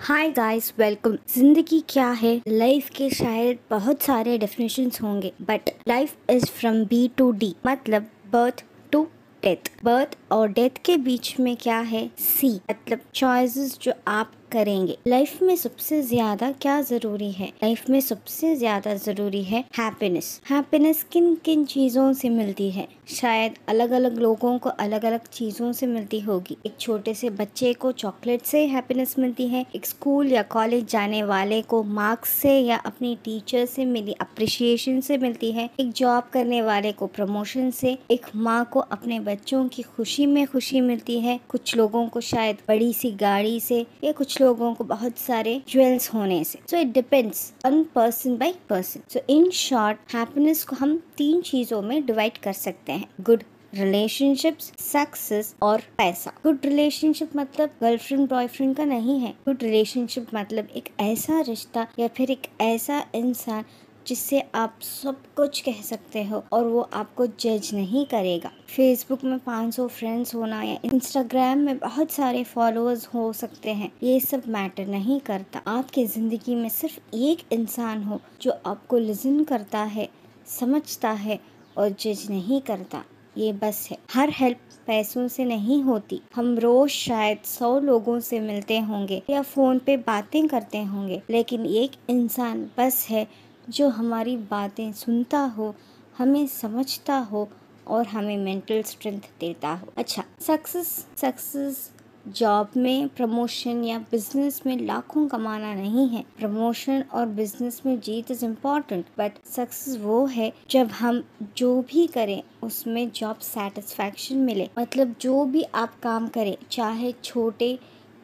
Hi guys welcome ज़िंदगी क्या है? लाइफ के शायद बहुत सारे डेफिनेशंस होंगे but life is from B to D मतलब बर्थ टू डेथ बर्थ और डेथ के बीच में क्या है? सी मतलब चॉइसेस जो आप करेंगे। लाइफ में सबसे ज़्यादा क्या ज़रूरी है? लाइफ में सबसे ज़्यादा ज़रूरी है हैप्पीनेस। हैप्पीनेस किन किन चीज़ों से मिलती है? शायद अलग अलग लोगों को अलग अलग चीज़ों से मिलती होगी। एक छोटे से बच्चे को चॉकलेट से हैप्पीनेस मिलती है। एक स्कूल या कॉलेज जाने वाले को मार्क्स से या अपनी टीचर से मिली अप्रिसिएशन से मिलती है। एक जॉब करने वाले को प्रमोशन से एक माँ को अपने बच्चों की खुशी में खुशी मिलती है। कुछ लोगों को शायद बड़ी सी गाड़ी से या कुछ लोगों को बहुत सारे ज्वेल्स होने से। So it depends on person by person so in short happiness को हम तीन चीज़ों में डिवाइड कर सकते हैं। गुड रिलेशनशिप्स सक्सेस और पैसा। गुड रिलेशनशिप मतलब गर्लफ्रेंड बॉयफ्रेंड का नहीं है। गुड रिलेशनशिप मतलब एक ऐसा रिश्ता या फिर एक ऐसा इंसान जिससे आप सब कुछ कह सकते हो और वो आपको जज नहीं करेगा। फेसबुक में 500 फ्रेंड्स होना या इंस्टाग्राम में बहुत सारे फॉलोअर्स हो सकते हैं, ये सब मैटर नहीं करता। आपके ज़िंदगी में सिर्फ़ एक इंसान हो जो आपको लिजन करता है, समझता है और जज नहीं करता। ये बस है। हर हेल्प पैसों से नहीं होती। हम रोज शायद सौ लोगों से मिलते होंगे या फ़ोन पे बातें करते होंगे, लेकिन एक इंसान बस है जो हमारी बातें सुनता हो, हमें समझता हो और हमें मेंटल स्ट्रेंथ देता हो। अच्छा सक्सेस सक्सेस जॉब में प्रमोशन या बिज़नेस में लाखों कमाना नहीं है। प्रमोशन और बिज़नेस में जीत इज़ इम्पोर्टेंट बट सक्सेस वो है जब हम जो भी करें, उसमें जॉब सेटिस्फैक्शन मिले। मतलब जो भी आप काम करें, चाहे छोटे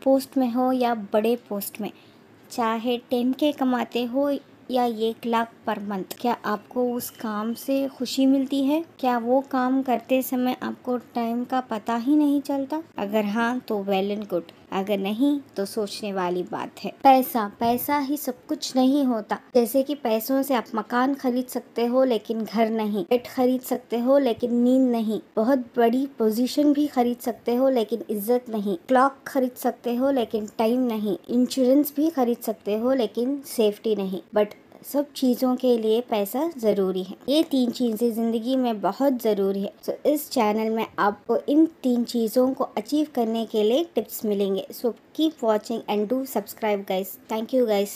पोस्ट में हो या बड़े पोस्ट में, चाहे टेन के कमाते हो या एक लाख पर मंथ? क्या आपको उस काम से खुशी मिलती है? क्या वो काम करते समय आपको टाइम का पता ही नहीं चलता? अगर हाँ तो वेल एंड गुड अगर नहीं तो सोचने वाली बात है। पैसा पैसा ही सब कुछ नहीं होता। जैसे कि पैसों से आप मकान खरीद सकते हो, लेकिन घर नहीं। पेट खरीद सकते हो, लेकिन नींद नहीं। बहुत बड़ी पोजीशन भी खरीद सकते हो, लेकिन इज़्ज़त नहीं। क्लॉक खरीद सकते हो, लेकिन टाइम नहीं। इंश्योरेंस भी खरीद सकते हो, लेकिन सेफ्टी नहीं। बट सब चीज़ों के लिए पैसा ज़रूरी है। ये तीन चीज़ें ज़िंदगी में बहुत ज़रूरी है। सो so, इस चैनल में आपको इन तीन चीज़ों को अचीव करने के लिए टिप्स मिलेंगे। So keep watching and do subscribe guys thank you guys